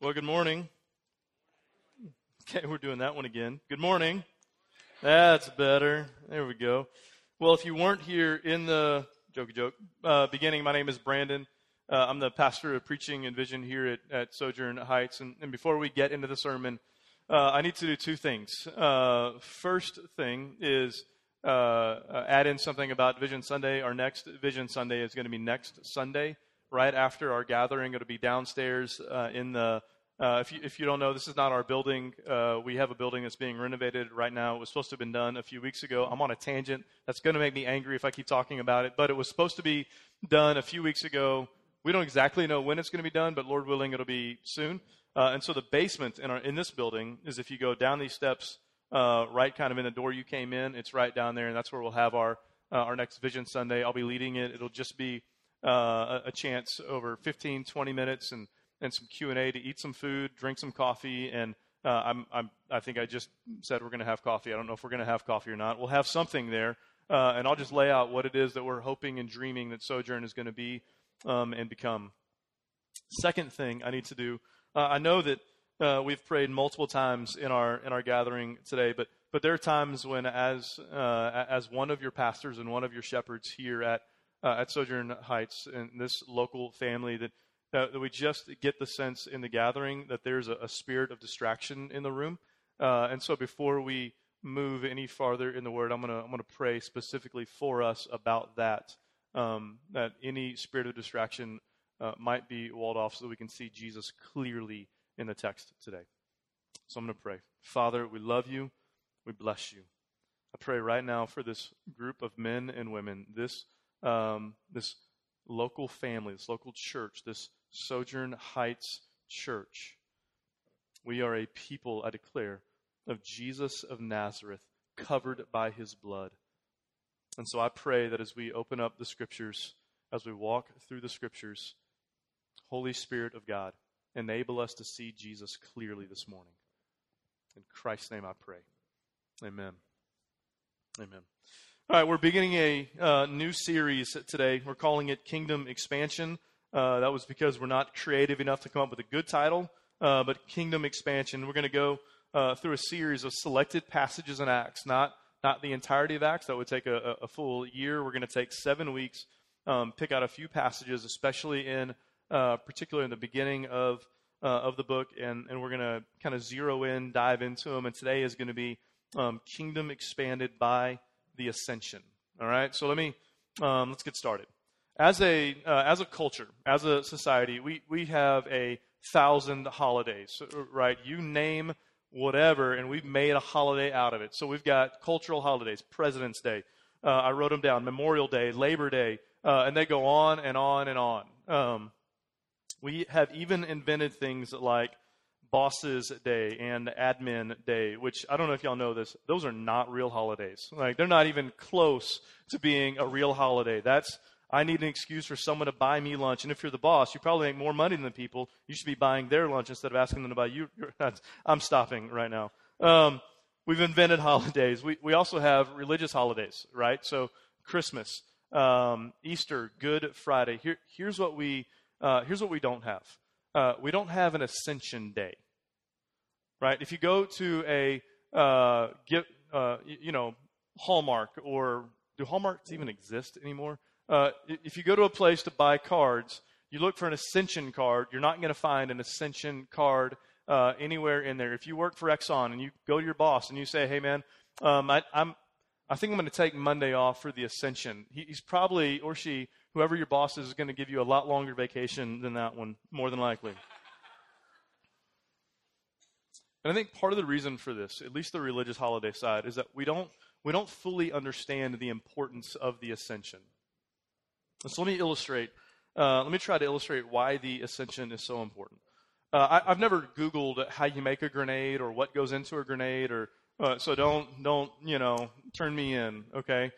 Well, good morning. Okay, we're doing that one again. Good morning. That's better. There we go. Well, if you weren't here in the joke joke uh, beginning, my name is Brandon. Uh, I'm the pastor of preaching and vision here at, at Sojourn Heights. And, and, before we get into the sermon, uh, I need to do two things. Uh, first thing is uh, uh, add in something about Vision Sunday. Our next Vision Sunday is going to be next Sunday, right after our gathering. It'll be downstairs in the uh, if, you, if you don't know, this is not our building. Uh, we have a building that's being renovated right now. It was supposed to have been done a few weeks ago. I'm on a tangent. That's going to make me angry if I keep talking about it. But it was supposed to be done a few weeks ago. We don't exactly know when it's going to be done, but Lord willing, it'll be soon. Uh, and so the basement in, our, in this building is if you go down these steps, uh, right kind of in the door you came in, it's right down there, and that's where we'll have our, uh, our next Vision Sunday. I'll be leading it. It'll just be uh, a, chance over 15, 20 minutes, and and some Q and A to eat some food, drink some coffee, and uh, I'm, I'm, I think I just said we're going to have coffee. I don't know if we're going to have coffee or not. We'll have something there, uh, and I'll just lay out what it is that we're hoping and dreaming that Sojourn is going to be um, and become. Second thing I need to do. Uh, I know that uh, we've prayed multiple times in our in our gathering today, but but there are times when, as uh, as one of your pastors and one of your shepherds here at uh, at Sojourn Heights and this local family, that that, that we just get the sense in the gathering that there's a, a spirit of distraction in the room. Uh, and so before we move any farther in the word, I'm gonna I'm gonna pray specifically for us about that. Um, that any spirit of distraction uh, might be walled off, so that we can see Jesus clearly in the text today. So I'm gonna pray. Father, we love you. We bless you. I pray right now for this group of men and women, this um, this local family, this local church, this Sojourn Heights Church. We are a people, I declare, of Jesus of Nazareth, covered by his blood. And so I pray that as we open up the scriptures, as we walk through the scriptures, Holy Spirit of God, enable us to see Jesus clearly this morning. In Christ's name I pray. Amen. Amen. All right, we're beginning a uh, new series today. We're calling it Kingdom Expansion. Uh, that was because we're not creative enough to come up with a good title, uh, but Kingdom Expansion. We're going to go uh, through a series of selected passages in Acts, not not the entirety of Acts. That would take a, a full year. We're going to take seven weeks, um, pick out a few passages, especially in uh, particular in the beginning of uh, of the book, and and we're going to kind of zero in, dive into them. And today is going to be um, Kingdom expanded by the ascension. All right, so let me um, let's get started as a uh, as a culture, as a society, we we have a thousand holidays, right? You name whatever, and we've made a holiday out of it. So we've got cultural holidays, President's Day. Uh, I wrote them down: Memorial Day, Labor Day, uh, and they go on and on and on. Um, we have even invented things like Bosses Day and Admin Day, which I don't know if y'all know this. Those are not real holidays. Like they're not even close to being a real holiday. That's I need an excuse for someone to buy me lunch. And if you're the boss, you probably make more money than the people. You should be buying their lunch instead of asking them to buy you. I'm stopping right now. Um, we've invented holidays. We, we also have religious holidays, right? So Christmas, um, Easter, Good Friday. Here, here's what we uh, here's what we don't have. Uh, we don't have an Ascension Day, right? If you go to a uh, get, uh, you know Hallmark or do Hallmarks even exist anymore? Uh, if you go to a place to buy cards, you look for an Ascension card. You're not going to find an Ascension card uh, anywhere in there. If you work for Exxon and you go to your boss and you say, "Hey, man, um, I, am I think I'm going to take Monday off for the Ascension," he, he's probably or she, whoever your boss is, is going to give you a lot longer vacation than that one, more than likely. And I think part of the reason for this, at least the religious holiday side, is that we don't we don't fully understand the importance of the ascension. So let me illustrate. Uh, let me try to illustrate why the ascension is so important. Uh, I, have never Googled how you make a grenade or what goes into a grenade, or uh, so don't don't you know turn me in, okay?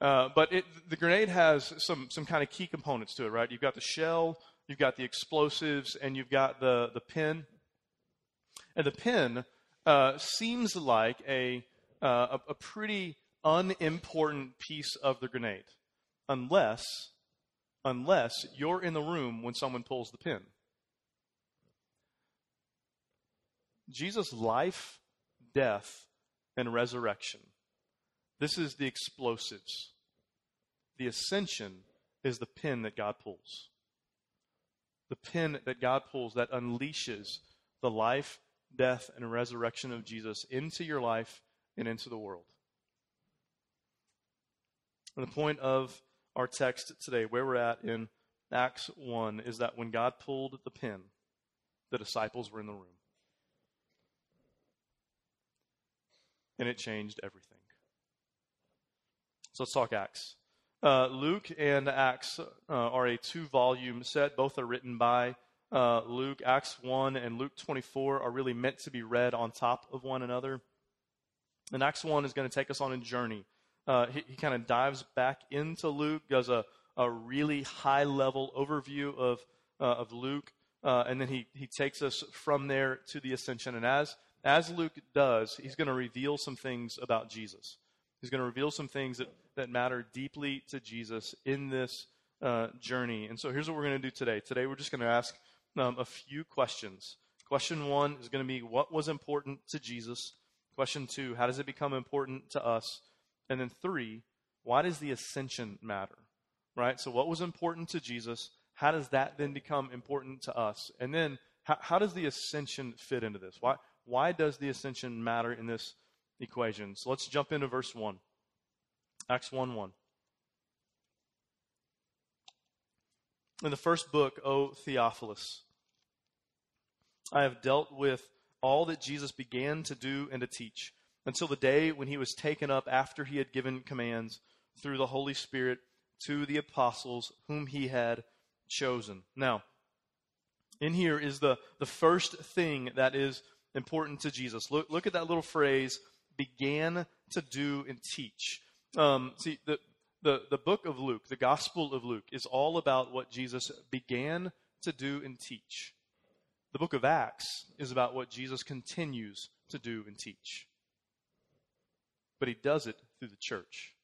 Uh, but it, the grenade has some some kind of key components to it, right? You've got the shell, you've got the explosives, and you've got the the pin. And the pin uh, seems like a, uh, a a pretty unimportant piece of the grenade, unless unless you're in the room when someone pulls the pin. Jesus' life, death, and resurrection. This is the explosives. The ascension is the pin that God pulls. The pin that God pulls that unleashes the life, death, and resurrection of Jesus into your life and into the world. And the point of our text today, where we're at in Acts 1, is that when God pulled the pin, the disciples were in the room. And it changed everything. So let's talk Acts. Uh, Luke and Acts uh, are a two volume set. Both are written by uh, Luke. Acts 1 and Luke 24 are really meant to be read on top of one another. And Acts 1 is going to take us on a journey. Uh, he, he kind of dives back into Luke, does a, a really high level overview of, uh, of Luke, uh, and then he, he takes us from there to the ascension. And as, as Luke does, he's going to reveal some things about Jesus. He's going to reveal some things that, that matter deeply to Jesus in this uh, journey. And so here's what we're going to do today. Today we're just going to ask um, a few questions. Question one is going to be what was important to Jesus? Question two, how does it become important to us? And then three, why does the ascension matter? Right? So, what was important to Jesus? How does that then become important to us? And then, how, how does the ascension fit into this? Why, why does the ascension matter in this equation? So, let's jump into verse 1. Acts 1 1. In the first book, O Theophilus, I have dealt with all that Jesus began to do and to teach until the day when he was taken up after he had given commands through the Holy Spirit to the apostles whom he had chosen. Now, in here is the, the first thing that is important to Jesus. Look, look at that little phrase, began to do and teach. Um, see, the, the, the book of Luke, the Gospel of Luke, is all about what Jesus began to do and teach. The book of Acts is about what Jesus continues to do and teach. But he does it through the church,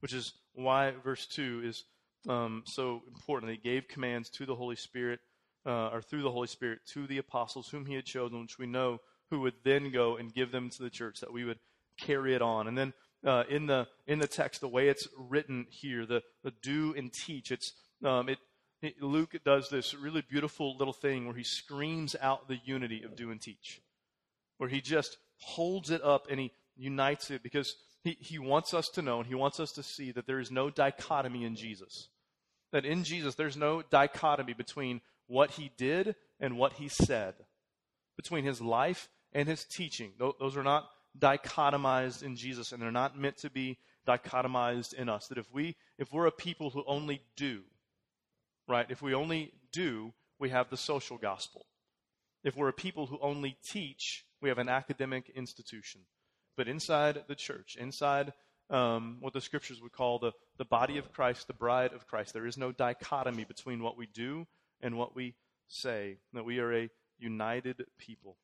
which is why verse 2 is um, so important. He gave commands to the Holy Spirit, uh, or through the Holy Spirit, to the apostles whom he had chosen, which we know who would then go and give them to the church, that we would carry it on. And then uh, in the in the text, the way it's written here, the, the do and teach, it's um, it, it, Luke does this really beautiful little thing where he screams out the unity of do and teach, where he just holds it up and he unites it because he, he wants us to know and he wants us to see that there is no dichotomy in Jesus. That in Jesus, there's no dichotomy between what he did and what he said, between his life and his teaching. Those are not dichotomized in Jesus, and they're not meant to be dichotomized in us. That if we if we're a people who only do, right? If we only do, we have the social gospel. If we're a people who only teach, we have an academic institution. But inside the church, inside um, what the scriptures would call the, the body of Christ, the bride of Christ, there is no dichotomy between what we do and what we say, that we are a united people.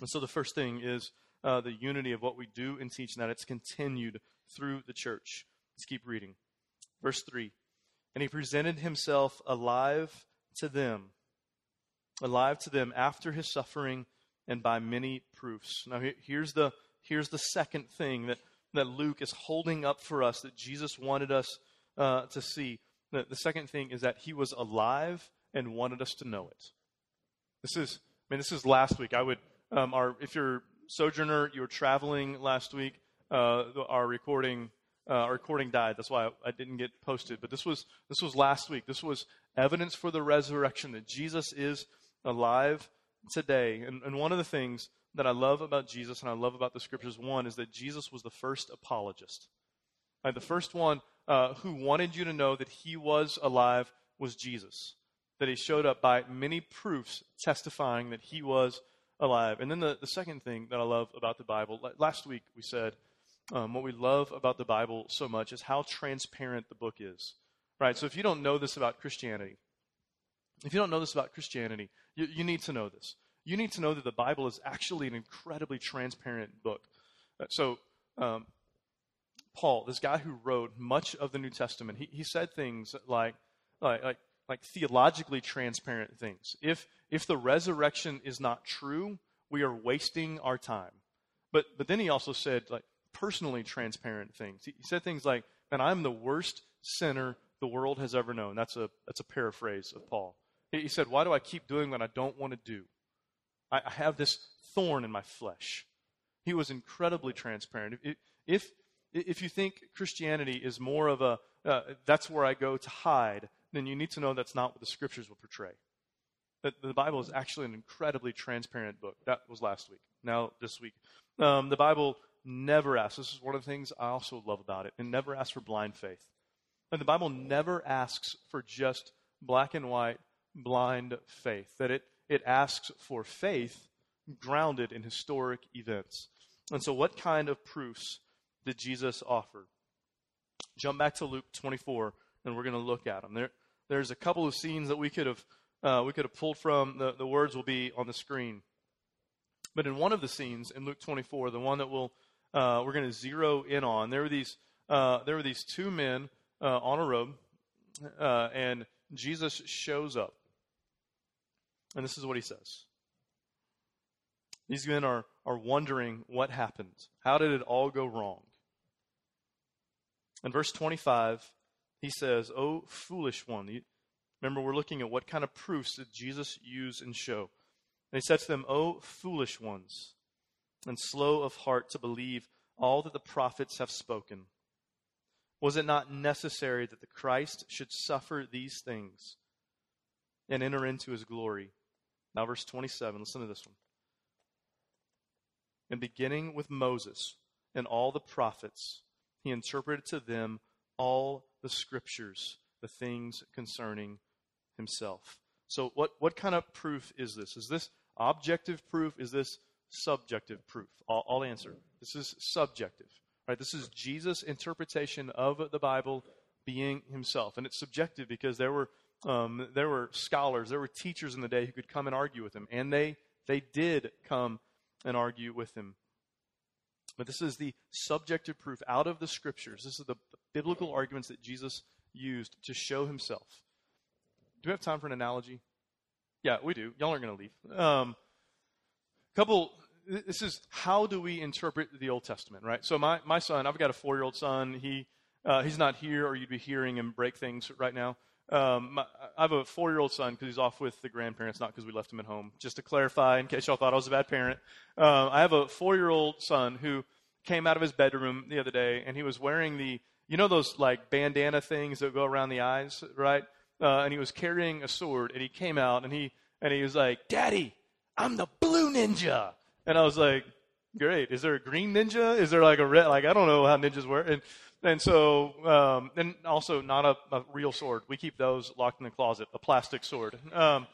And so the first thing is uh, the unity of what we do and teach, and that it's continued through the church. Let's keep reading. Verse 3 And he presented himself alive to them, alive to them after his suffering and by many proofs. Now, here's the, here's the second thing that, that Luke is holding up for us that Jesus wanted us uh, to see. The, the second thing is that he was alive and wanted us to know it. This is, I mean, this is last week. I would um, our, if you're sojourner, you were traveling last week. Uh, our recording, uh, our recording died. That's why I, I, didn't get posted. But this was this was last week. This was evidence for the resurrection that Jesus is alive today. And, and one of the things that I love about Jesus and I love about the scriptures, one is that Jesus was the first apologist. the first one uh, who wanted you to know that he was alive was Jesus. That he showed up by many proofs testifying that he was alive. And then the, the second thing that I love about the Bible, last week we said um, what we love about the Bible so much is how transparent the book is. Right? So if you don't know this about Christianity, if you don't know this about Christianity, you, you need to know this. You need to know that the Bible is actually an incredibly transparent book. Uh, so, um, Paul, this guy who wrote much of the New Testament, he, he said things like, like, like like theologically transparent things. If if the resurrection is not true, we are wasting our time. But but then he also said like personally transparent things. He said things like, "Man, I'm the worst sinner the world has ever known." That's a that's a paraphrase of Paul. He said, "Why do I keep doing what I don't want to do? I, I have this thorn in my flesh." He was incredibly transparent. If if, if you think Christianity is more of a uh, that's where I go to hide, then you need to know that's not what the scriptures will portray. That the Bible is actually an incredibly transparent book. That was last week. Now this week, um, the Bible never asks. This is one of the things I also love about it. It never asks for blind faith. And the Bible never asks for just black and white blind faith. That it it asks for faith grounded in historic events. And so, what kind of proofs did Jesus offer? Jump back to Luke 24, and we're going to look at them. There, there's a couple of scenes that we could have uh, we could have pulled from. The, the words will be on the screen. But in one of the scenes in Luke 24, the one that we'll uh, we're going to zero in on, there were these uh, there were these two men uh, on a road, uh, and Jesus shows up, and this is what he says. These men are are wondering what happened. How did it all go wrong? In verse 25, he says, "Oh foolish one." Remember, we're looking at what kind of proofs did Jesus use and show. And he said to them, "Oh foolish ones, and slow of heart to believe all that the prophets have spoken. Was it not necessary that the Christ should suffer these things and enter into his glory?" Now, verse 27, listen to this one. And beginning with Moses and all the prophets, he interpreted to them all the scriptures, the things concerning himself. So, what, what kind of proof is this? Is this objective proof? Is this subjective proof? I'll, I'll answer. This is subjective. Right? This is Jesus' interpretation of the Bible being himself. And it's subjective because there were, um, there were scholars, there were teachers in the day who could come and argue with him. And they, they did come and argue with him. But this is the subjective proof out of the scriptures. This is the biblical arguments that Jesus used to show himself. Do we have time for an analogy? Yeah, we do. Y'all aren't going to leave. Um, couple. This is how do we interpret the Old Testament, right? So my my son, I've got a four year old son. He uh, he's not here, or you'd be hearing him break things right now. Um, my, I have a four year old son because he's off with the grandparents, not because we left him at home. Just to clarify, in case y'all thought I was a bad parent, uh, I have a four year old son who came out of his bedroom the other day and he was wearing the, you know, those like bandana things that go around the eyes, right? Uh, and he was carrying a sword and he came out and he, and he was like, Daddy, I'm the blue ninja. And I was like, great. Is there a green ninja? Is there like a red, like, I don't know how ninjas work. And, and so, um, and also not a, a, real sword. We keep those locked in the closet, a plastic sword. Um,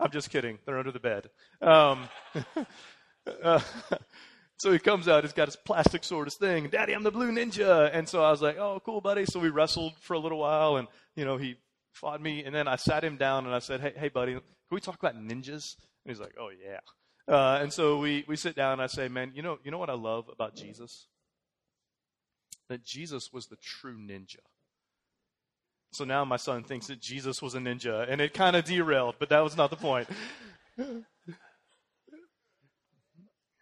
I'm just kidding. They're under the bed. Um, uh, so he comes out, he's got his plastic sword, his thing. Daddy, I'm the blue ninja. And so I was like, oh, cool, buddy. So we wrestled for a little while and, you know, he fought me. And then I sat him down and I said, hey, hey, buddy, can we talk about ninjas? And he's like, oh, yeah. Uh, and so we, we sit down and I say, man, you know, you know what I love about Jesus? That Jesus was the true ninja. So now my son thinks that Jesus was a ninja, and it kind of derailed, but that was not the point. and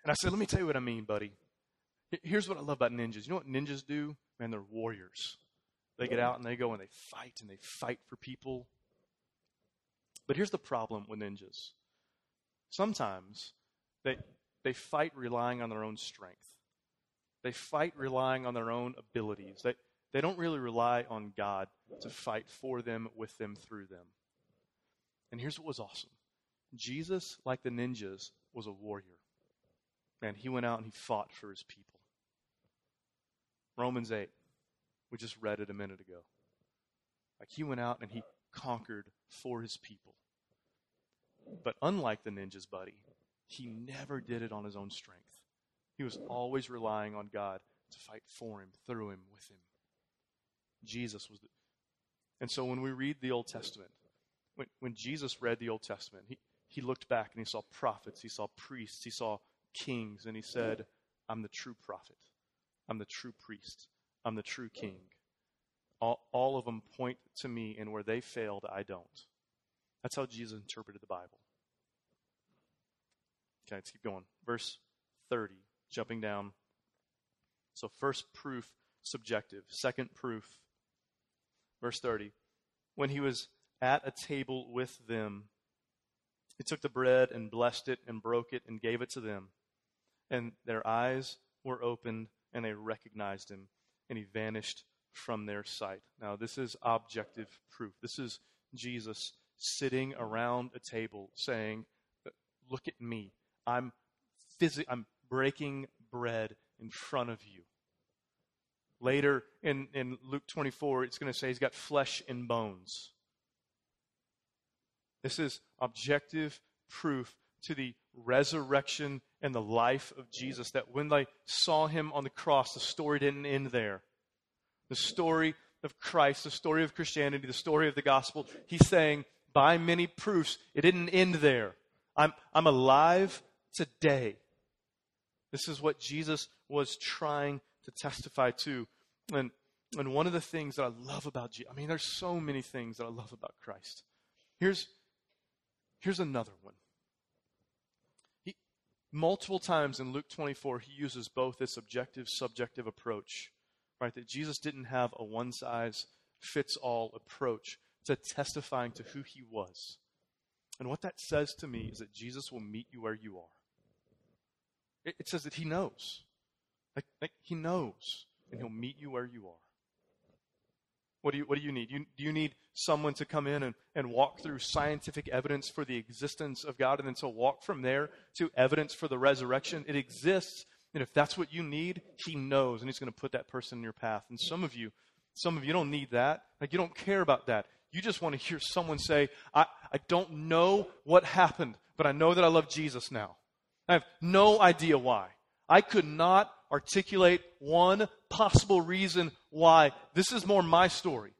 I said, Let me tell you what I mean, buddy. Here's what I love about ninjas. You know what ninjas do? Man, they're warriors. They get out and they go and they fight and they fight for people. But here's the problem with ninjas sometimes they, they fight relying on their own strength. They fight relying on their own abilities. They, they don't really rely on God to fight for them, with them, through them. And here's what was awesome Jesus, like the ninjas, was a warrior. Man, he went out and he fought for his people. Romans 8, we just read it a minute ago. Like he went out and he conquered for his people. But unlike the ninjas, buddy, he never did it on his own strength. He was always relying on God to fight for him, through him, with him. Jesus was the. And so when we read the Old Testament, when, when Jesus read the Old Testament, he, he looked back and he saw prophets, he saw priests, he saw kings, and he said, I'm the true prophet. I'm the true priest. I'm the true king. all, all of them point to me, and where they failed, I don't. That's how Jesus interpreted the Bible. Okay, let's keep going. Verse 30, jumping down. So, first proof, subjective. Second proof, verse 30. When he was at a table with them, he took the bread and blessed it and broke it and gave it to them. And their eyes were opened and they recognized him, and he vanished from their sight. Now, this is objective proof. This is Jesus sitting around a table saying, Look at me. I'm, phys- I'm breaking bread in front of you. Later in, in Luke 24, it's going to say he's got flesh and bones. This is objective proof to the resurrection and the life of Jesus. That when they saw him on the cross, the story didn't end there. The story of Christ, the story of Christianity, the story of the gospel, he's saying, by many proofs, it didn't end there. I'm, I'm alive today. This is what Jesus was trying to testify to. And, and one of the things that I love about Jesus, I mean, there's so many things that I love about Christ. Here's, here's another one. He, multiple times in Luke 24, he uses both this objective subjective approach, right? That Jesus didn't have a one size fits all approach to testifying to who he was. And what that says to me is that Jesus will meet you where you are. It, it says that he knows. Like, like, he knows, and he'll meet you where you are. What do you, what do you need? You, do you need someone to come in and, and walk through scientific evidence for the existence of God and then to walk from there to evidence for the resurrection? It exists. And if that's what you need, He knows, and He's going to put that person in your path. And some of you, some of you don't need that. Like, you don't care about that. You just want to hear someone say, I, I don't know what happened, but I know that I love Jesus now. I have no idea why. I could not articulate one possible reason why. This is more my story.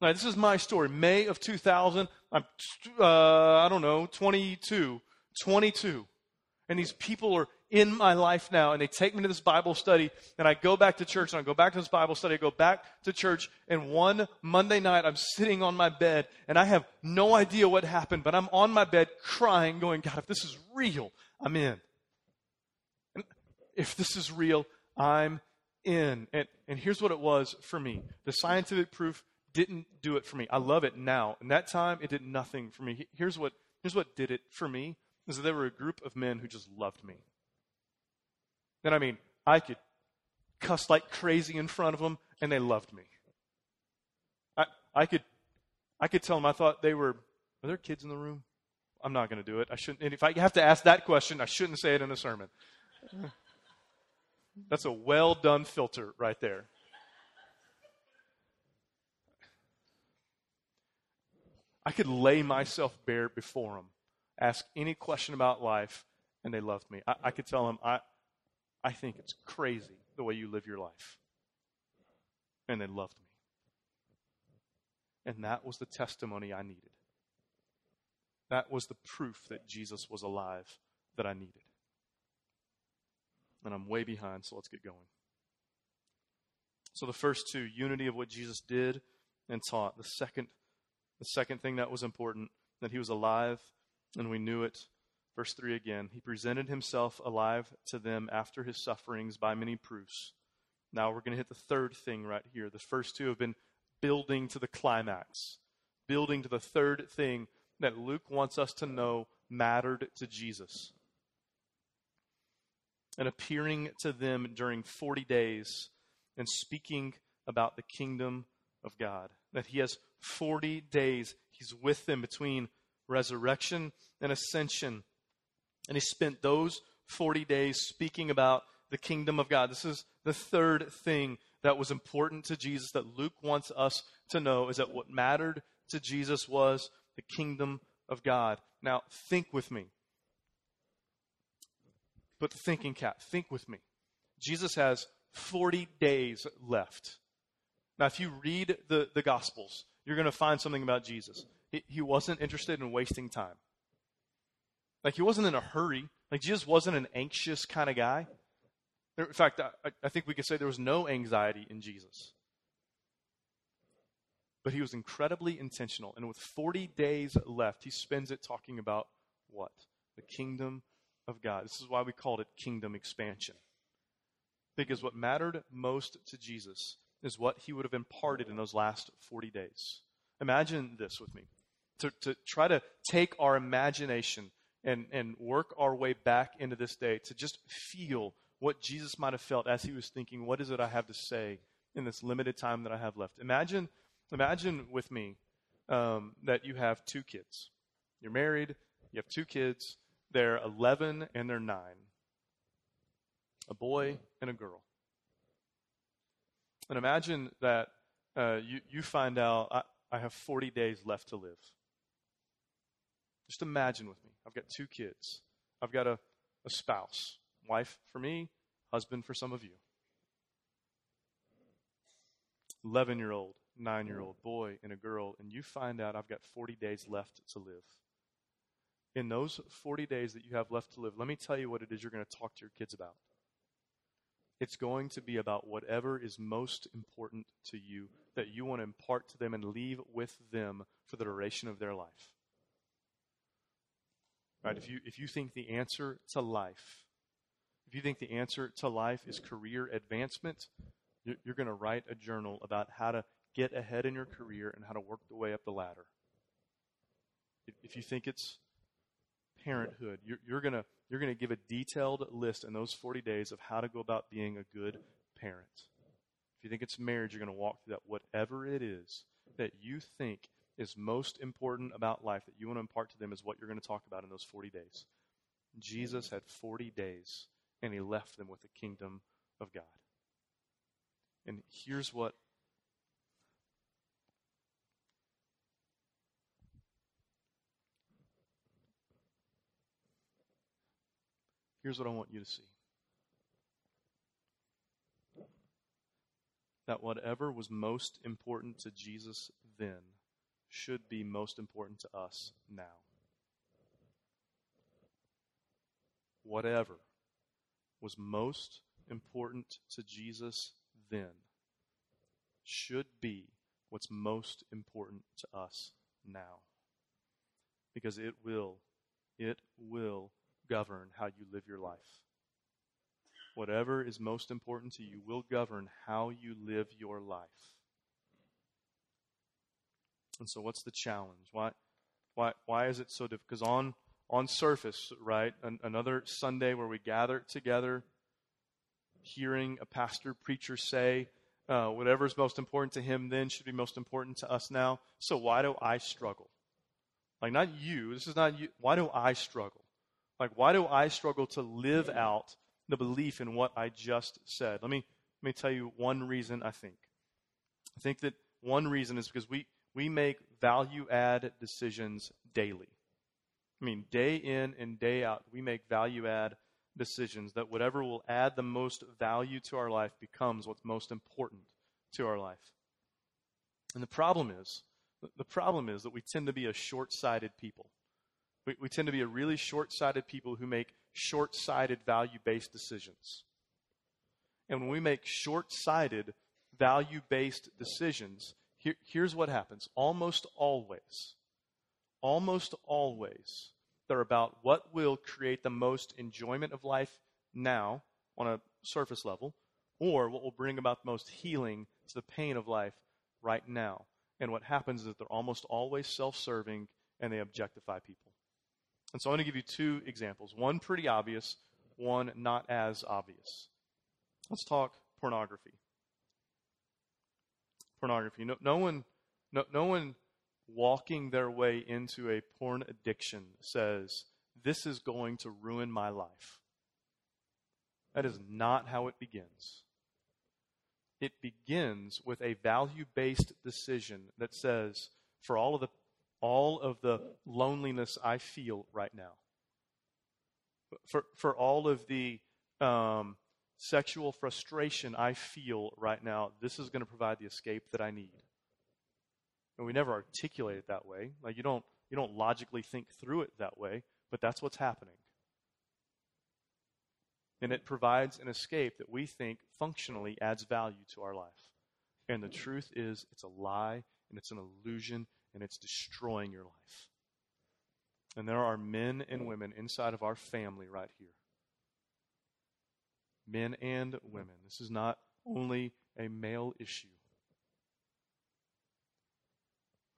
Now, this is my story. May of 2000, I'm, uh, I don't know, 22, 22. And these people are in my life now, and they take me to this Bible study, and I go back to church, and I go back to this Bible study, I go back to church, and one Monday night, I'm sitting on my bed, and I have no idea what happened, but I'm on my bed crying, going, God, if this is real, I'm in if this is real, I'm in. And, and here's what it was for me the scientific proof didn't do it for me. I love it now. In that time, it did nothing for me. Here's what, here's what did it for me is that there were a group of men who just loved me. And I mean, I could cuss like crazy in front of them, and they loved me. I, I could I could tell them I thought they were are there kids in the room? I'm not going to do it. I shouldn't. And if I have to ask that question, I shouldn't say it in a sermon. That's a well done filter right there. I could lay myself bare before them, ask any question about life, and they loved me. I, I could tell them, I, I think it's crazy the way you live your life. And they loved me. And that was the testimony I needed. That was the proof that Jesus was alive that I needed and I'm way behind, so let's get going. So the first two, unity of what Jesus did and taught. The second, the second thing that was important, that he was alive and we knew it. Verse 3 again, he presented himself alive to them after his sufferings by many proofs. Now we're going to hit the third thing right here. The first two have been building to the climax, building to the third thing that Luke wants us to know mattered to Jesus and appearing to them during 40 days and speaking about the kingdom of God. That he has 40 days, he's with them between resurrection and ascension. And he spent those 40 days speaking about the kingdom of God. This is the third thing that was important to Jesus that Luke wants us to know is that what mattered to Jesus was the kingdom of God. Now, think with me. Put the thinking cap. Think with me. Jesus has 40 days left. Now, if you read the, the Gospels, you're going to find something about Jesus. He, he wasn't interested in wasting time. Like, he wasn't in a hurry. Like, Jesus wasn't an anxious kind of guy. In fact, I, I think we could say there was no anxiety in Jesus. But he was incredibly intentional. And with 40 days left, he spends it talking about what? The kingdom of God. This is why we called it kingdom expansion. Because what mattered most to Jesus is what he would have imparted in those last 40 days. Imagine this with me. To, to try to take our imagination and, and work our way back into this day, to just feel what Jesus might have felt as he was thinking, what is it I have to say in this limited time that I have left? Imagine, imagine with me um, that you have two kids. You're married, you have two kids, they're 11 and they're 9. A boy and a girl. And imagine that uh, you, you find out I, I have 40 days left to live. Just imagine with me. I've got two kids. I've got a, a spouse, wife for me, husband for some of you. 11 year old, 9 year old boy and a girl, and you find out I've got 40 days left to live. In those 40 days that you have left to live, let me tell you what it is you're going to talk to your kids about. It's going to be about whatever is most important to you that you want to impart to them and leave with them for the duration of their life. Right? If you, if you think the answer to life, if you think the answer to life is career advancement, you're, you're going to write a journal about how to get ahead in your career and how to work the way up the ladder. If, if you think it's parenthood, you're, you're going you're going to give a detailed list in those 40 days of how to go about being a good parent. If you think it's marriage, you're going to walk through that. Whatever it is that you think is most important about life that you want to impart to them is what you're going to talk about in those 40 days. Jesus had 40 days, and he left them with the kingdom of God. And here's what Here's what I want you to see that whatever was most important to Jesus then should be most important to us now. Whatever was most important to Jesus then should be what's most important to us now. Because it will, it will govern how you live your life. Whatever is most important to you will govern how you live your life. And so, what's the challenge? Why, why, why is it so difficult? Because on, on surface, right, an, another Sunday where we gather together, hearing a pastor preacher say, uh, whatever is most important to him then should be most important to us now. So, why do I struggle? Like, not you. This is not you. Why do I struggle? Like, why do I struggle to live out the belief in what I just said? Let me, let me tell you one reason I think. I think that one reason is because we, we make value add decisions daily. I mean, day in and day out, we make value add decisions that whatever will add the most value to our life becomes what's most important to our life. And the problem is, the problem is that we tend to be a short sighted people. We, we tend to be a really short sighted people who make short sighted value based decisions. And when we make short sighted value based decisions, here, here's what happens almost always, almost always, they're about what will create the most enjoyment of life now on a surface level, or what will bring about the most healing to the pain of life right now. And what happens is that they're almost always self serving and they objectify people. And so I'm going to give you two examples one pretty obvious, one not as obvious. Let's talk pornography. Pornography. No, no one, no, no one walking their way into a porn addiction says, This is going to ruin my life. That is not how it begins. It begins with a value based decision that says, for all of the all of the loneliness I feel right now, for, for all of the um, sexual frustration I feel right now, this is going to provide the escape that I need. And we never articulate it that way. Like you don't you don't logically think through it that way, but that's what's happening. And it provides an escape that we think functionally adds value to our life. And the truth is, it's a lie and it's an illusion, and it's destroying your life. And there are men and women inside of our family right here. Men and women. This is not only a male issue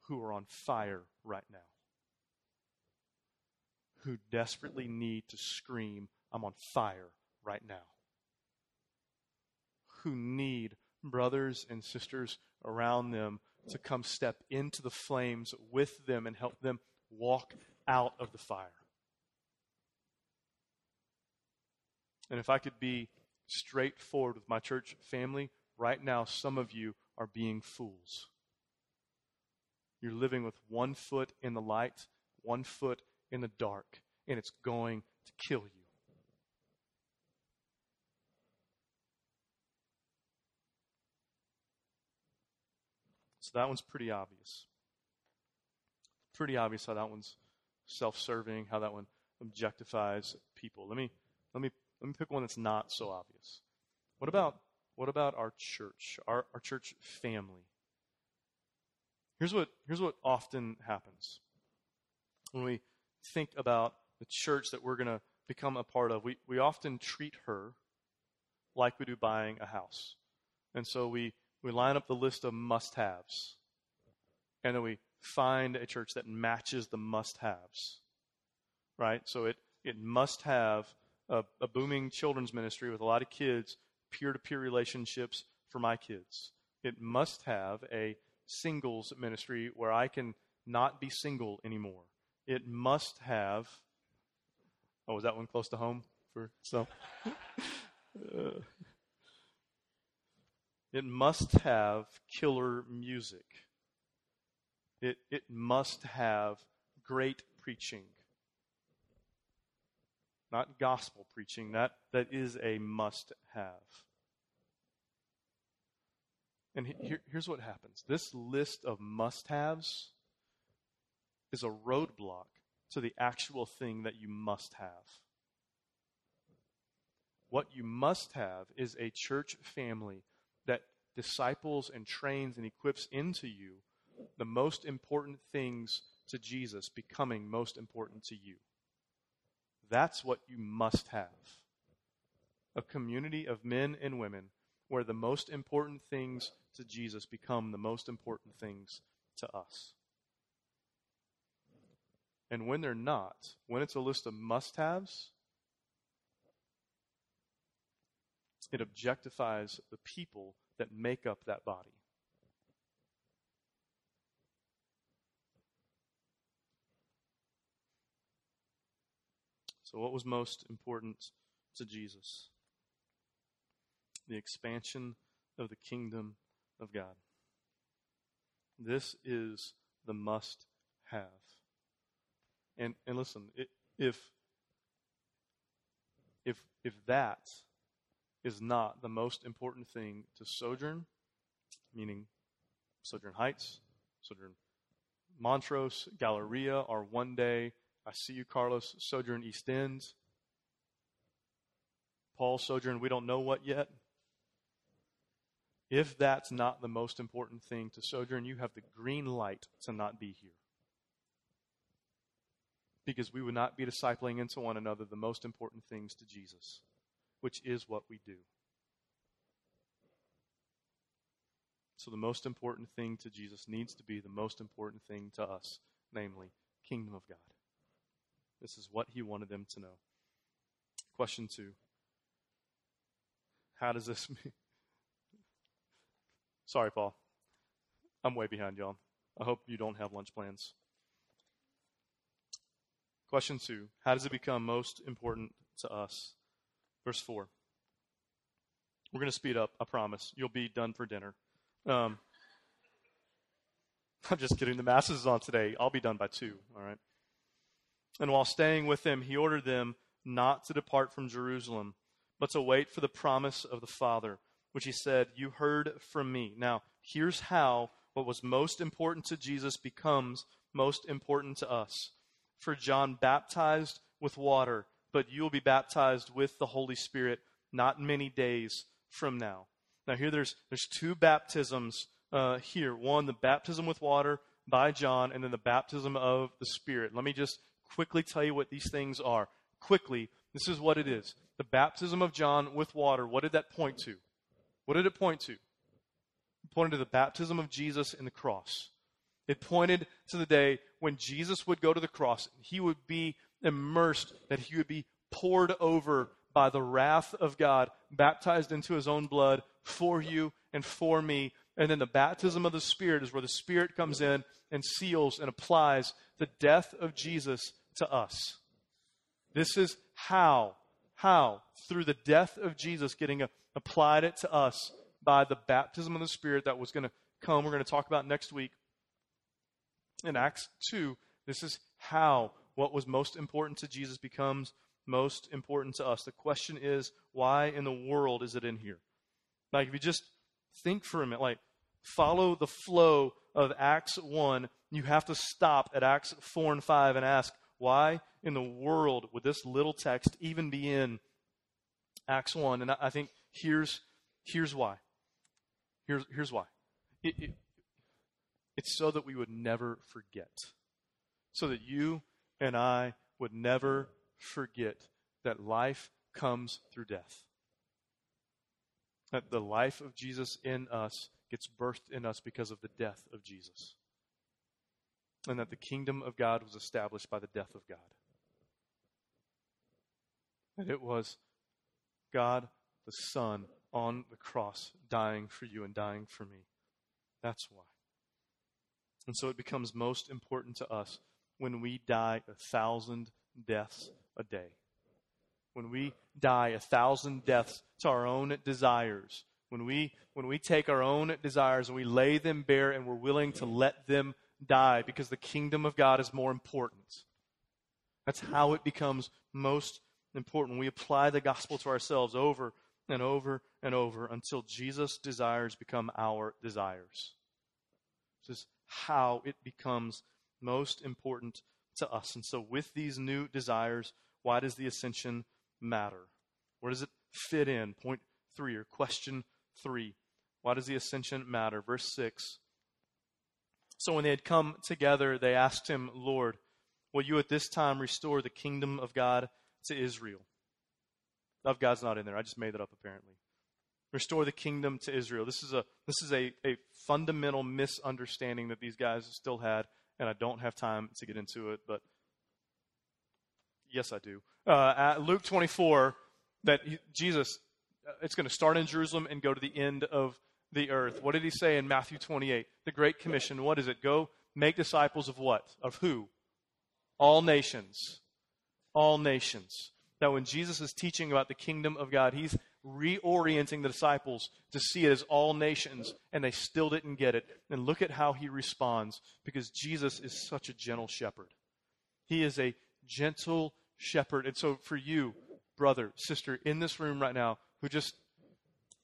who are on fire right now, who desperately need to scream, I'm on fire right now, who need brothers and sisters around them to come step into the flames with them and help them walk out of the fire. And if I could be straightforward with my church family, right now, some of you are being fools. You're living with one foot in the light, one foot in the dark, and it's going to kill you. That one's pretty obvious. Pretty obvious how that one's self-serving, how that one objectifies people. Let me let me let me pick one that's not so obvious. What about what about our church, our, our church family? Here's what here's what often happens when we think about the church that we're to become a part of. We we often treat her like we do buying a house, and so we we line up the list of must haves. And then we find a church that matches the must haves. Right? So it, it must have a, a booming children's ministry with a lot of kids, peer to peer relationships for my kids. It must have a singles ministry where I can not be single anymore. It must have. Oh, was that one close to home for some? uh, it must have killer music. It, it must have great preaching. Not gospel preaching. That, that is a must have. And here, here's what happens this list of must haves is a roadblock to the actual thing that you must have. What you must have is a church family disciples and trains and equips into you the most important things to Jesus becoming most important to you. That's what you must have. A community of men and women where the most important things to Jesus become the most important things to us. And when they're not, when it's a list of must haves, it objectifies the people that make up that body. So, what was most important to Jesus? The expansion of the kingdom of God. This is the must have. And and listen, if if if that is not the most important thing to Sojourn, meaning Sojourn Heights, Sojourn Montrose, Galleria, or one day, I see you, Carlos, Sojourn East End, Paul, Sojourn, we don't know what yet. If that's not the most important thing to Sojourn, you have the green light to not be here. Because we would not be discipling into one another the most important things to Jesus which is what we do. So, the most important thing to Jesus needs to be the most important thing to us, namely, kingdom of God. This is what he wanted them to know. Question two How does this mean? Sorry, Paul. I'm way behind y'all. I hope you don't have lunch plans. Question two How does it become most important to us? Verse 4. We're going to speed up, I promise. You'll be done for dinner. Um, I'm just kidding. The masses on today. I'll be done by 2, all right? And while staying with them, he ordered them not to depart from Jerusalem, but to wait for the promise of the Father, which he said, You heard from me. Now, here's how what was most important to Jesus becomes most important to us. For John baptized with water, but you will be baptized with the Holy Spirit not many days from now. Now, here there's, there's two baptisms uh, here. One, the baptism with water by John, and then the baptism of the Spirit. Let me just quickly tell you what these things are. Quickly, this is what it is. The baptism of John with water, what did that point to? What did it point to? It pointed to the baptism of Jesus in the cross. It pointed to the day when Jesus would go to the cross. He would be immersed, that he would be poured over by the wrath of God, baptized into his own blood for you and for me. And then the baptism of the Spirit is where the Spirit comes in and seals and applies the death of Jesus to us. This is how, how, through the death of Jesus getting a, applied it to us by the baptism of the Spirit that was going to come, we're going to talk about next week. In Acts 2, this is how what was most important to Jesus becomes most important to us. The question is, why in the world is it in here? Like, if you just think for a minute, like, follow the flow of Acts 1, you have to stop at Acts 4 and 5 and ask, why in the world would this little text even be in Acts 1? And I think here's, here's why. Here's, here's why. It, it, it's so that we would never forget. So that you and I would never forget that life comes through death. That the life of Jesus in us gets birthed in us because of the death of Jesus. And that the kingdom of God was established by the death of God. And it was God the Son on the cross dying for you and dying for me. That's why. And so it becomes most important to us when we die a thousand deaths a day. When we die a thousand deaths to our own desires, when we, when we take our own desires and we lay them bare and we're willing to let them die because the kingdom of God is more important. That's how it becomes most important. We apply the gospel to ourselves over and over and over until Jesus' desires become our desires. This is how it becomes most important to us. And so, with these new desires, why does the ascension matter? Where does it fit in? Point three, or question three. Why does the ascension matter? Verse 6. So, when they had come together, they asked him, Lord, will you at this time restore the kingdom of God to Israel? Of God's not in there. I just made that up apparently. Restore the kingdom to Israel. This is a this is a, a fundamental misunderstanding that these guys still had and I don't have time to get into it, but yes, I do. Uh, Luke 24, that Jesus, uh, it's going to start in Jerusalem and go to the end of the earth. What did he say in Matthew 28? The Great Commission. What is it? Go make disciples of what? Of who? All nations. All nations. Now, when Jesus is teaching about the kingdom of God, he's reorienting the disciples to see it as all nations, and they still didn't get it. And look at how he responds because Jesus is such a gentle shepherd. He is a gentle shepherd. And so, for you, brother, sister, in this room right now, who just,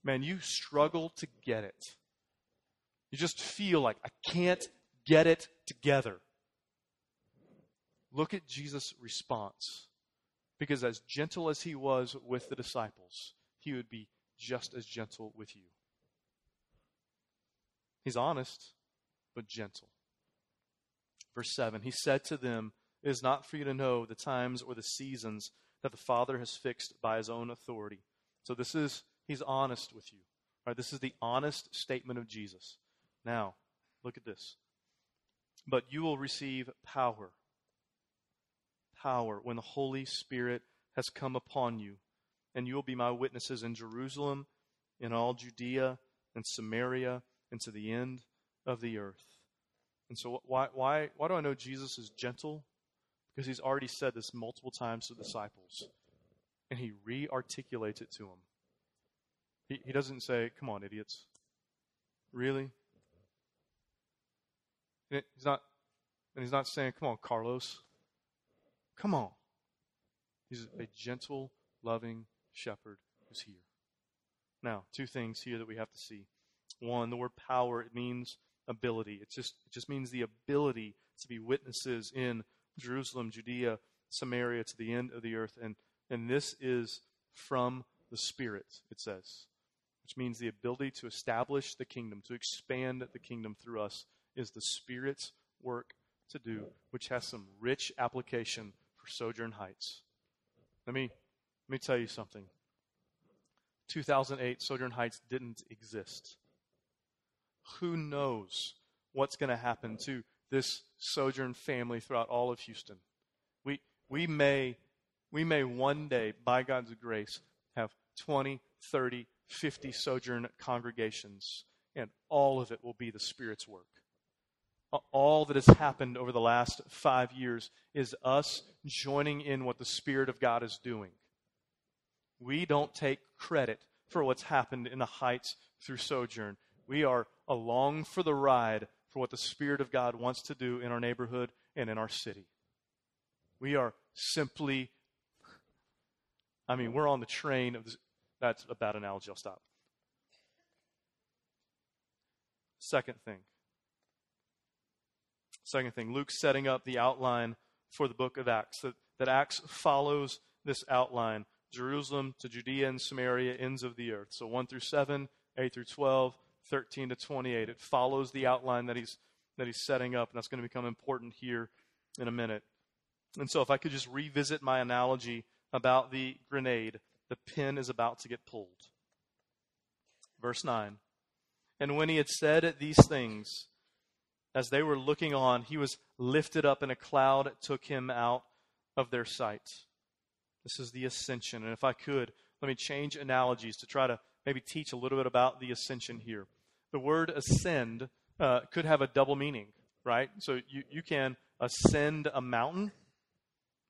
man, you struggle to get it. You just feel like, I can't get it together. Look at Jesus' response. Because as gentle as he was with the disciples, he would be just as gentle with you. He's honest, but gentle. Verse 7 He said to them, It is not for you to know the times or the seasons that the Father has fixed by his own authority. So this is, he's honest with you. Right? This is the honest statement of Jesus. Now, look at this. But you will receive power. Power when the Holy Spirit has come upon you and you will be my witnesses in Jerusalem, in all Judea and Samaria, and to the end of the earth. And so, why, why, why do I know Jesus is gentle? Because he's already said this multiple times to the disciples, and he re articulates it to them. He, he doesn't say, Come on, idiots. Really? He's not, and he's not saying, Come on, Carlos. Come on. He's a gentle, loving shepherd is here. Now, two things here that we have to see. One, the word power, it means ability. It just, it just means the ability to be witnesses in Jerusalem, Judea, Samaria, to the end of the earth. And, and this is from the Spirit, it says. which means the ability to establish the kingdom, to expand the kingdom through us, is the Spirit's work to do, which has some rich application for Sojourn Heights. Let me, let me tell you something. 2008, Sojourn Heights didn't exist. Who knows what's going to happen to this Sojourn family throughout all of Houston? We, we, may, we may one day, by God's grace, have 20, 30, 50 Sojourn congregations, and all of it will be the Spirit's work. All that has happened over the last five years is us joining in what the Spirit of God is doing. We don't take credit for what's happened in the heights through Sojourn. We are along for the ride for what the Spirit of God wants to do in our neighborhood and in our city. We are simply, I mean, we're on the train of this. That's a bad analogy. I'll stop. Second thing. Second thing, Luke's setting up the outline for the book of Acts. That, that Acts follows this outline Jerusalem to Judea and Samaria, ends of the earth. So 1 through 7, 8 through 12, 13 to 28. It follows the outline that he's, that he's setting up, and that's going to become important here in a minute. And so, if I could just revisit my analogy about the grenade, the pin is about to get pulled. Verse 9. And when he had said these things, as they were looking on, he was lifted up, and a cloud took him out of their sight. This is the ascension. And if I could, let me change analogies to try to maybe teach a little bit about the ascension here. The word ascend uh, could have a double meaning, right? So you, you can ascend a mountain,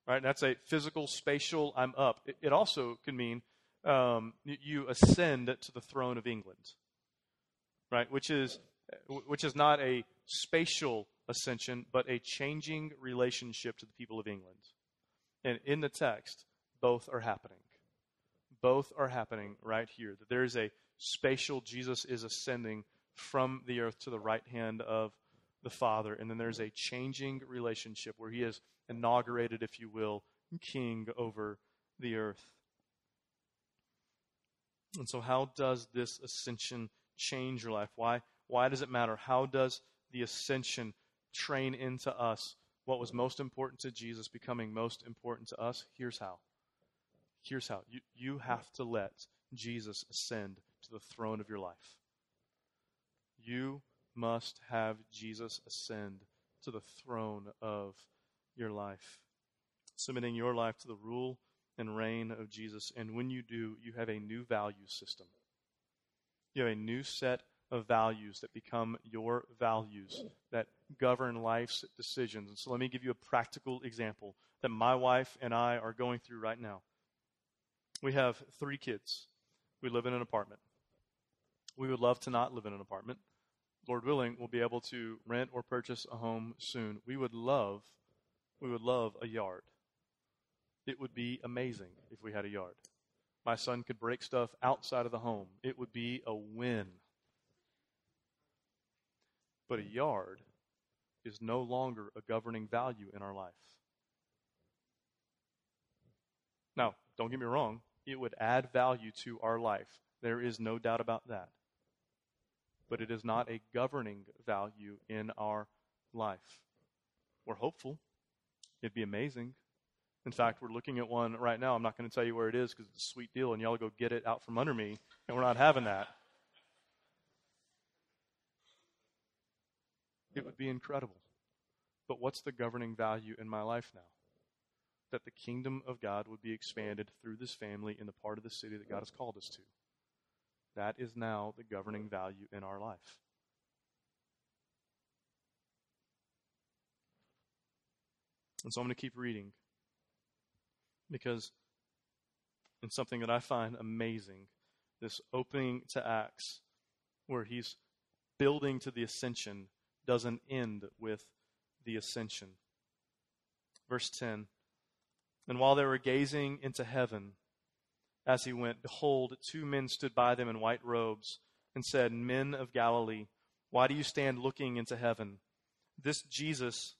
right? That's a physical, spatial, I'm up. It, it also can mean um, you ascend to the throne of England, right? Which is, which is not a spatial ascension, but a changing relationship to the people of England. And in the text, both are happening. Both are happening right here. That there is a spatial Jesus is ascending from the earth to the right hand of the Father. And then there's a changing relationship where he is inaugurated, if you will, king over the earth. And so, how does this ascension change your life? Why, why does it matter? How does the ascension train into us what was most important to Jesus becoming most important to us? Here's how. Here's how. You, you have to let Jesus ascend to the throne of your life. You must have Jesus ascend to the throne of your life, submitting your life to the rule and reign of Jesus. And when you do, you have a new value system. You have a new set of values that become your values that govern life's decisions. And so let me give you a practical example that my wife and I are going through right now. We have three kids. We live in an apartment. We would love to not live in an apartment. Lord willing, we'll be able to rent or purchase a home soon. We would love, we would love a yard. It would be amazing if we had a yard. My son could break stuff outside of the home. It would be a win. But a yard is no longer a governing value in our life. Now, don't get me wrong, it would add value to our life. There is no doubt about that. But it is not a governing value in our life. We're hopeful. It'd be amazing. In fact, we're looking at one right now. I'm not going to tell you where it is because it's a sweet deal, and y'all go get it out from under me, and we're not having that. It would be incredible. But what's the governing value in my life now? That the kingdom of God would be expanded through this family in the part of the city that God has called us to. That is now the governing value in our life. And so I'm going to keep reading because in something that I find amazing, this opening to Acts, where he's building to the ascension, doesn't end with the ascension. Verse 10 and while they were gazing into heaven as he went, behold, two men stood by them in white robes and said, Men of Galilee, why do you stand looking into heaven? This Jesus,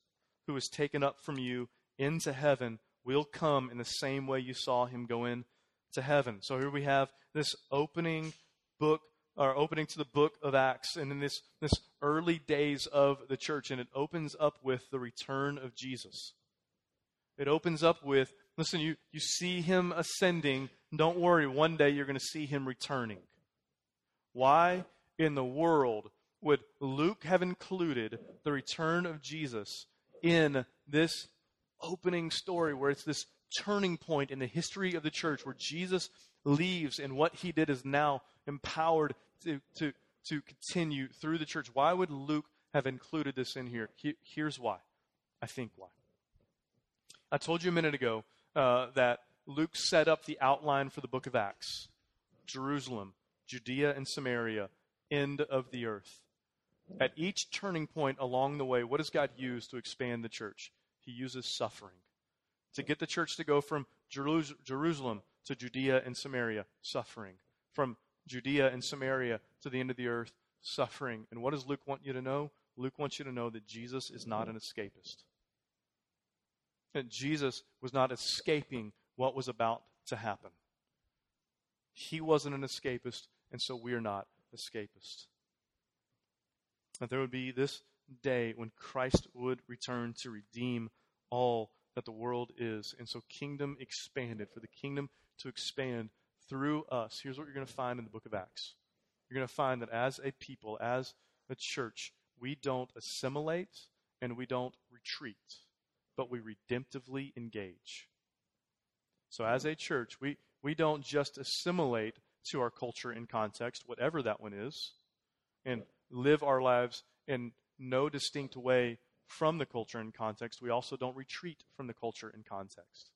who was taken up from you into heaven, will come in the same way you saw him go into heaven. So here we have this opening book or opening to the book of Acts and in this, this early days of the church. And it opens up with the return of Jesus. It opens up with, listen, you, you see him ascending. Don't worry, one day you're going to see him returning. Why in the world would Luke have included the return of Jesus in this opening story where it's this turning point in the history of the church where Jesus leaves and what he did is now empowered to, to, to continue through the church. Why would Luke have included this in here? He, here's why. I think why. I told you a minute ago uh, that Luke set up the outline for the book of Acts Jerusalem, Judea, and Samaria, end of the earth. At each turning point along the way, what does God use to expand the church? He uses suffering. To get the church to go from Jerusalem to Judea and Samaria, suffering. From Judea and Samaria to the end of the earth, suffering. And what does Luke want you to know? Luke wants you to know that Jesus is not an escapist. That Jesus was not escaping what was about to happen. He wasn't an escapist, and so we're not escapists. That there would be this day when Christ would return to redeem all that the world is. And so, kingdom expanded. For the kingdom to expand through us, here's what you're going to find in the book of Acts. You're going to find that as a people, as a church, we don't assimilate and we don't retreat, but we redemptively engage. So, as a church, we, we don't just assimilate to our culture and context, whatever that one is, and live our lives in no distinct way from the culture and context. We also don't retreat from the culture and context.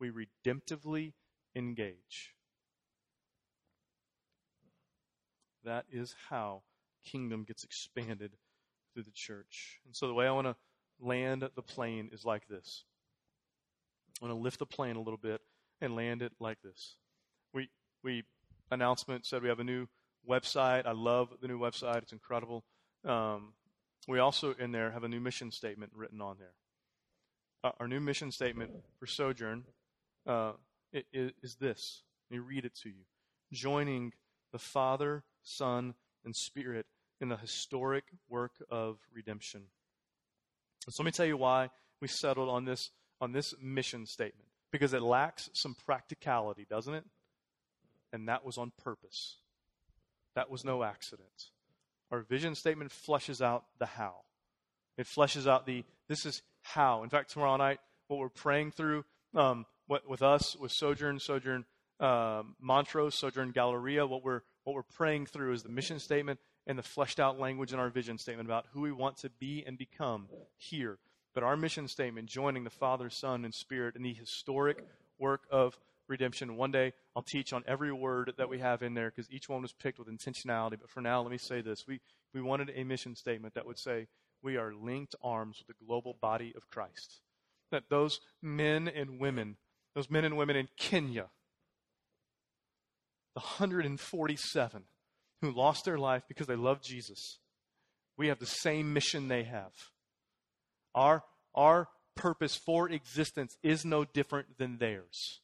We redemptively engage. That is how kingdom gets expanded through the church. And so the way I want to land the plane is like this. I'm going to lift the plane a little bit and land it like this. We we announcement said we have a new website. I love the new website. It's incredible. Um, we also in there have a new mission statement written on there. Uh, our new mission statement for Sojourn uh, is this. Let me read it to you. Joining the Father, Son, and Spirit in the historic work of redemption. So let me tell you why we settled on this on this mission statement because it lacks some practicality, doesn't it? And that was on purpose. That was no accident. Our vision statement fleshes out the how. It fleshes out the this is how. In fact, tomorrow night, what we're praying through um, what, with us, with Sojourn, Sojourn uh, Montrose, Sojourn Galleria, what we're what we're praying through is the mission statement and the fleshed out language in our vision statement about who we want to be and become here. But our mission statement, joining the Father, Son, and Spirit in the historic work of redemption. One day I'll teach on every word that we have in there because each one was picked with intentionality. But for now, let me say this. We, we wanted a mission statement that would say, we are linked arms with the global body of Christ. That those men and women, those men and women in Kenya, the 147 who lost their life because they loved Jesus, we have the same mission they have. Our, our purpose for existence is no different than theirs.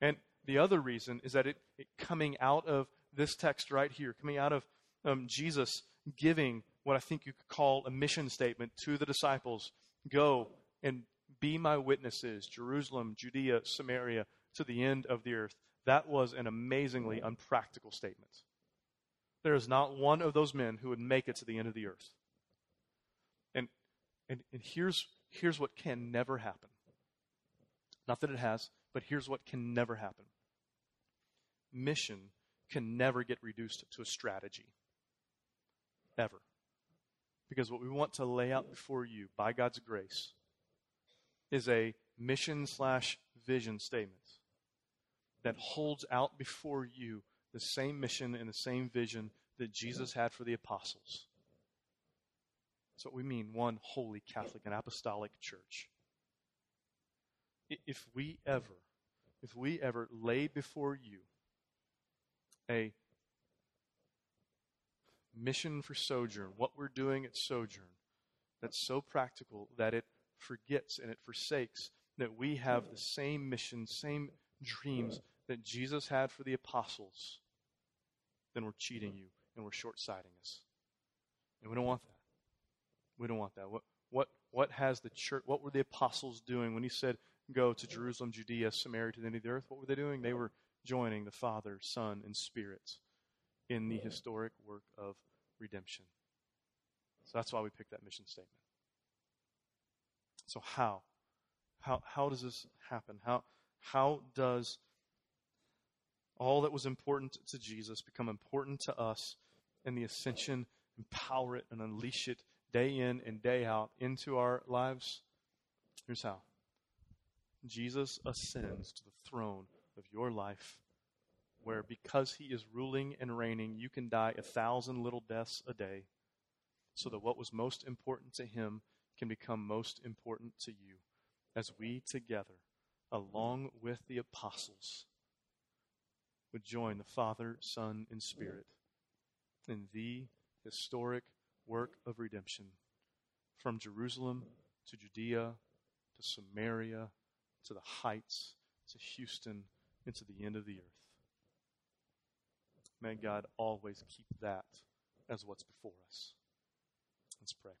And the other reason is that it, it coming out of this text right here, coming out of um, Jesus giving what I think you could call a mission statement to the disciples go and be my witnesses, Jerusalem, Judea, Samaria, to the end of the earth. That was an amazingly unpractical statement. There is not one of those men who would make it to the end of the earth. And, and, and here's, here's what can never happen. Not that it has, but here's what can never happen mission can never get reduced to a strategy. Ever. Because what we want to lay out before you by God's grace is a mission slash vision statement that holds out before you the same mission and the same vision that Jesus had for the apostles. That's what we mean one holy Catholic and apostolic church. If we ever if we ever lay before you a mission for Sojourn, what we're doing at Sojourn, that's so practical that it forgets and it forsakes that we have the same mission, same dreams that Jesus had for the apostles, then we're cheating mm-hmm. you and we're short sighting us. And we don't want that. We don't want that. What, what, what has the church, what were the apostles doing when he said, go to Jerusalem, Judea, Samaria, to the end of the earth? What were they doing? They were joining the Father, Son, and Spirit in the mm-hmm. historic work of redemption. So that's why we picked that mission statement. So how? How, how does this happen? How, how does all that was important to Jesus become important to us and the ascension empower it and unleash it day in and day out into our lives? Here's how Jesus ascends to the throne of your life, where because he is ruling and reigning, you can die a thousand little deaths a day, so that what was most important to him can become most important to you as we together, along with the apostles, would join the Father, Son, and Spirit in the historic work of redemption from Jerusalem to Judea to Samaria to the heights to Houston and to the end of the earth. May God always keep that as what's before us. Let's pray.